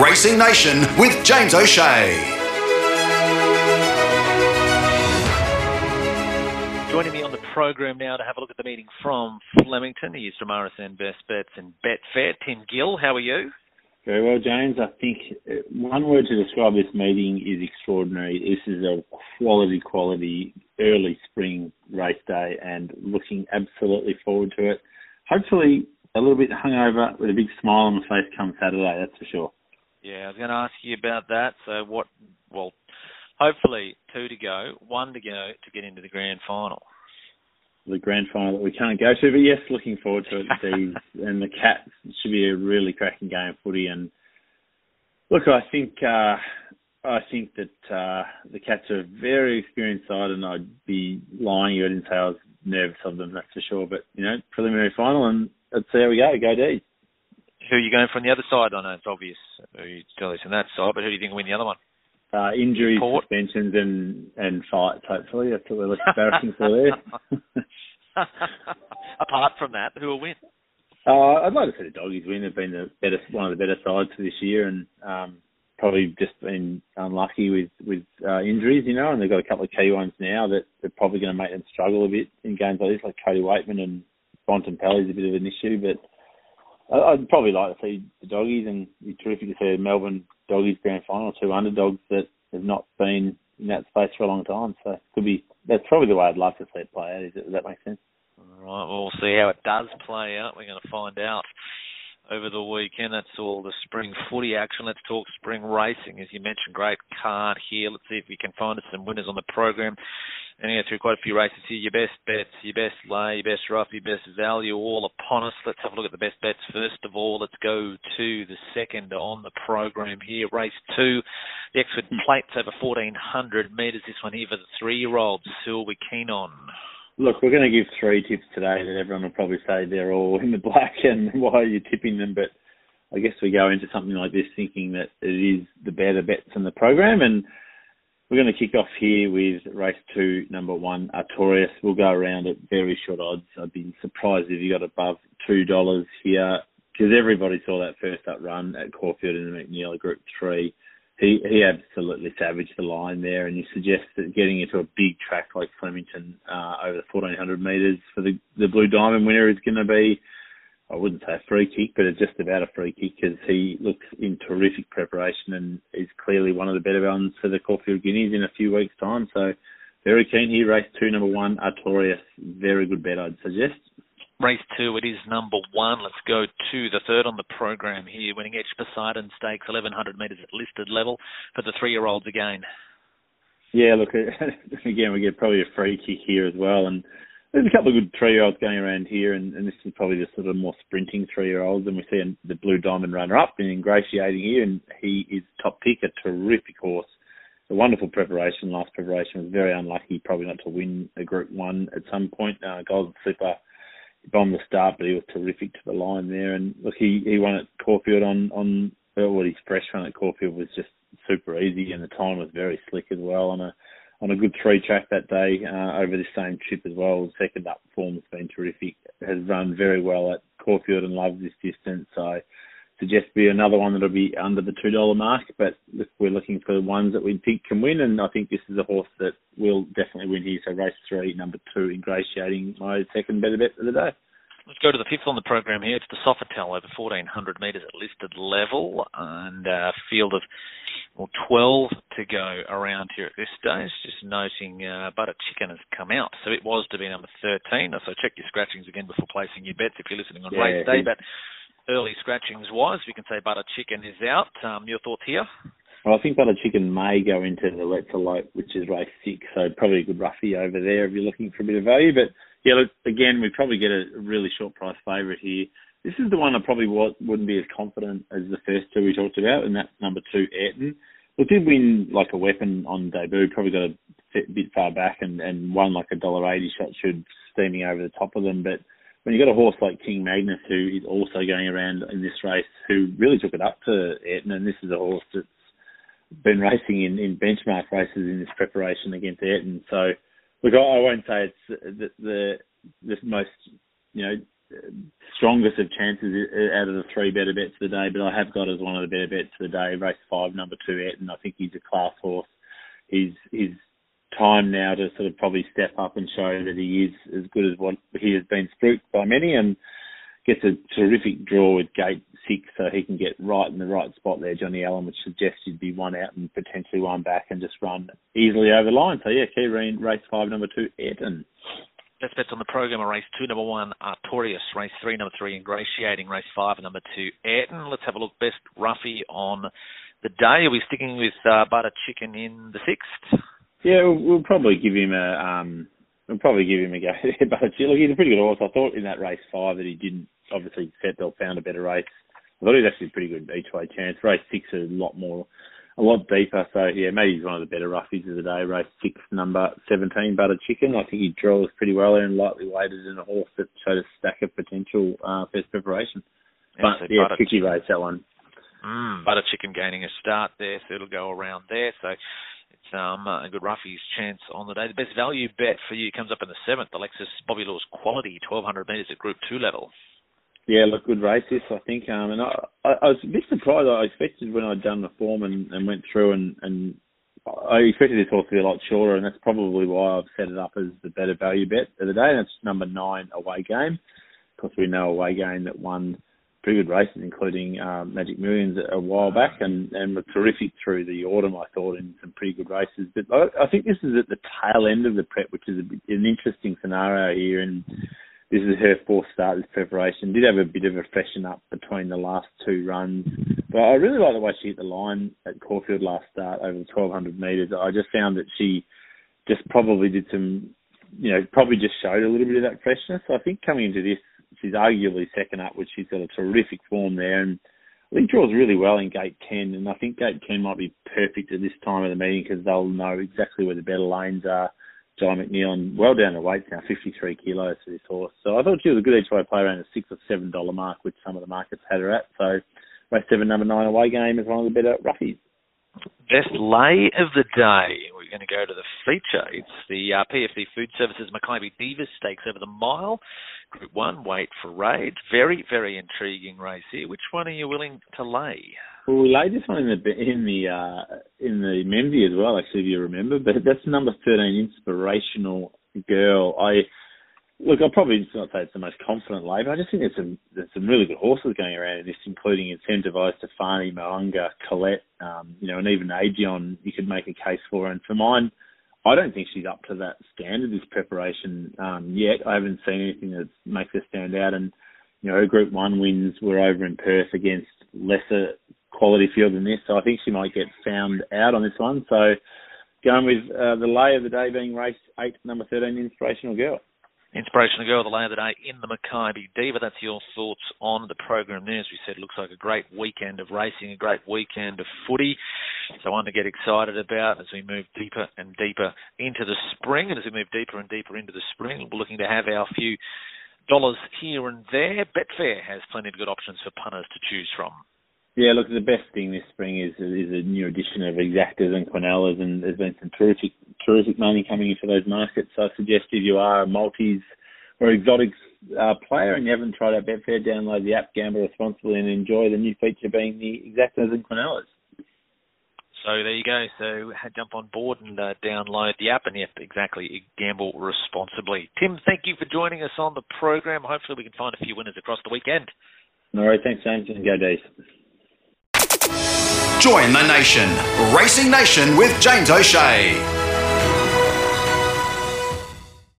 Racing Nation with James O'Shea. Joining me on the program now to have a look at the meeting from Flemington. He is from RSN Best Bets and Betfair. Tim Gill, how are you? Very well, James. I think uh, one word to describe this meeting is extraordinary. This is a quality, quality early spring race day and looking absolutely forward to it. Hopefully, a little bit hungover with a big smile on the face come Saturday, that's for sure. Yeah, I was going to ask you about that. So, what, well, hopefully two to go, one to go to get into the grand final. The grand final that we can't go to, but yes, looking forward to it. Dees and the Cats should be a really cracking game of footy. And look, I think uh, I think that uh, the Cats are a very experienced side, and I'd be lying if I didn't say I was nervous of them. That's for sure. But you know, preliminary final, and let's see how we go. Go D. Who are you going from the other side? I know it's obvious who you tell us on that side, but who do you think will win the other one? Uh, injuries, Port. suspensions, and and fights. Hopefully, that's what we're looking barracking for there. Apart from that, who will win? Uh, I'd like to see the doggies win. They've been the better, one of the better sides for this year, and um, probably just been unlucky with with uh, injuries, you know. And they've got a couple of key ones now that are probably going to make them struggle a bit in games like this, like Cody Weightman and Bontempelli is a bit of an issue. But I'd probably like to see the doggies, and it'd be terrific to see Melbourne doggies grand final, two underdogs that have not been in that space for a long time. So it could be that's probably the way I'd like to see it play out. Is it, does that make sense? All right, well, we'll see how it does play out. We're going to find out over the weekend. That's all the spring footy action. Let's talk spring racing. As you mentioned, great card here. Let's see if we can find us some winners on the program. And yeah, through quite a few races here. Your best bets, your best lay, your best rough, your best value, all upon us. Let's have a look at the best bets first of all. Let's go to the second on the program here. Race two, the Exford hmm. Plates over 1400 metres. This one here for the three-year-olds. Who are we keen on? Look, we're going to give three tips today that everyone will probably say they're all in the black and why are you tipping them, but I guess we go into something like this thinking that it is the better bets in the program and we're going to kick off here with race two, number one, Artorias. We'll go around at very short odds. I'd be surprised if you got above $2 here because everybody saw that first up run at Caulfield in the McNeil Group 3 he he absolutely savaged the line there, and you suggest that getting into a big track like Flemington uh, over the 1400 metres for the the Blue Diamond winner is going to be, I wouldn't say a free kick, but it's just about a free kick because he looks in terrific preparation and is clearly one of the better ones for the Caulfield Guineas in a few weeks' time. So very keen here. Race two, number one, Artorias, very good bet, I'd suggest. Race two, it is number one. Let's go to the third on the program here. Winning Edge Poseidon Stakes, 1100 metres at listed level for the three-year-olds again. Yeah, look, again, we get probably a free kick here as well. And there's a couple of good three-year-olds going around here, and, and this is probably the sort of more sprinting three-year-olds. And we see the Blue Diamond runner-up and ingratiating here, and he is top pick, a terrific horse. A wonderful preparation. Last preparation was very unlucky, probably not to win a Group One at some point. Uh, Golden Slipper bombed the start, but he was terrific to the line there. And look, he he won at Caulfield on on well, his fresh run at Caulfield was just super easy, and the time was very slick as well on a on a good three track that day uh, over the same trip as well. Second up form has been terrific. Has run very well at Caulfield and loves this distance. So suggest be another one that'll be under the two dollar mark. But look, we're looking for the ones that we think can win, and I think this is a horse that will definitely win here. So race three, number two, ingratiating my second better bet of the day. Let's go to the fifth on the program here. It's the Sofitel over 1400 metres at listed level and a field of well, 12 to go around here at this stage. Just noting uh, Butter Chicken has come out. So it was to be number 13. So check your scratchings again before placing your bets if you're listening on Yeah, race day. But early scratchings wise, we can say Butter Chicken is out. Um, your thoughts here? Well, I think Butter Chicken may go into the Let's Elope, which is race six, so probably a good roughie over there if you're looking for a bit of value. But yeah, look, again, we probably get a really short price favourite here. This is the one I probably wa- wouldn't be as confident as the first two we talked about, and that's number two, Ayrton. Look, did win like a weapon on debut, probably got a bit, bit far back and, and won like a dollar eighty shot should steaming over the top of them. But when you've got a horse like King Magnus who is also going around in this race, who really took it up to Ayrton, and this is a horse that's been racing in, in benchmark races in this preparation against Ayrton. So, look, I, I won't say it's the, the the most you know strongest of chances out of the three better bets of the day, but I have got as one of the better bets of the day. Race five, number two, Ayrton. I think he's a class horse. He's he's time now to sort of probably step up and show that he is as good as what he has been spooked by many, and gets a terrific draw with gate six, so he can get right in the right spot there, Johnny Allen, which suggests he'd be one out and potentially one back and just run easily over the line. So yeah, key race five, number two, Ayrton. Best bets on the program are race two, number one, Artorias, race three, number three, Ingratiating, race five, number two, Ayrton. Let's have a look. Best roughy on the day. Are we sticking with uh, Butter Chicken in the sixth? Yeah, we'll, we'll probably give him a um, we'll probably give him a go. but look, he's a pretty good horse. I thought in that race five that he didn't obviously Seatbelt found a better race. I thought he was actually a pretty good each way chance. Race six is a lot more a lot deeper. So yeah, maybe he's one of the better roughies of the day. Race six, number seventeen, Butter Chicken. I think he draws pretty well there and lightly weighted in a horse that showed a stack of potential uh, first preparation. Yeah, but yeah, tricky race that one. Mm, Butter Chicken gaining a start there, so it'll go around there. So it's um, a good roughies chance on the day. The best value bet for you comes up in the seventh. Alexis Bobbie Lewis quality, 1200 metres at Group Two level. Yeah, look, good race this, I think. Um, and I, I, I was a bit surprised. I expected when I'd done the form and, and went through and, and I expected this horse to be a lot shorter, and that's probably why I've set it up as the better value bet of the day. And it's number nine away game. Of course, we know away game that won pretty good races, including um, Magic Millions a while back, and and were terrific through the autumn. I thought in some pretty good races. But I, I think this is at the tail end of the prep, which is a, an interesting scenario here. And this is her fourth start this preparation. Did have a bit of a freshen up between the last two runs, but I really like the way she hit the line at Caulfield last start over the 1200 metres. I just found that she just probably did some, you know, probably just showed a little bit of that freshness. So I think coming into this, she's arguably second up, which she's got a terrific form there, and I think draws really well in gate 10, and I think gate 10 might be perfect at this time of the meeting because they'll know exactly where the better lanes are Jye McNeil well down the weight now, 53 kilos for this horse. So I thought she was a good each way play around the six or seven dollar mark, which some of the markets had her at. So race seven, number nine away game is one of the better roughies. Best lay of the day. We're going to go to the feature. It's the uh, PFD Food Services Makybe Divas Stakes over the mile. Group one, weight for age. Very, very intriguing race here. Which one are you willing to lay? Well, we laid this one in the in the uh, in the Memsie as well, actually, if you remember. But that's number thirteen, inspirational girl. I look, I'll probably not say it's the most confident lay, but I just think there's some there's some really good horses going around in this, including Incentivise Stefani, Moanga, Colette, um, you know, and even Aegon. You could make a case for, and for mine. I don't think she's up to that standard this preparation um, yet. I haven't seen anything that makes her stand out. And you know, her Group One wins were over in Perth against lesser quality field than this, so I think she might get found out on this one. So going with uh, the lay of the day being race eight, number thirteen, Inspirational Girl. Inspirational Girl, the lay of the day in the Makybe Diva. That's your thoughts on the program there. As we said, looks like a great weekend of racing, a great weekend of footy. So one to get excited about as we move deeper and deeper into the spring. And as we move deeper and deeper into the spring, we're looking to have our few dollars here and there. Betfair has plenty of good options for punters to choose from. Yeah, look, the best thing this spring is is a new edition of exactas and quinellas, and there's been some terrific terrific money coming into those markets. So I suggest if you are a multis or exotics uh, player and you haven't tried out Betfair, download the app, gamble responsibly, and enjoy the new feature being the exactas and quinellas. So there you go. So jump on board and uh, download the app, and yep, exactly, gamble responsibly. Tim, thank you for joining us on the program. Hopefully, we can find a few winners across the weekend. All right, thanks, James, and go Dees. Join the nation, Racing Nation with James O'Shea.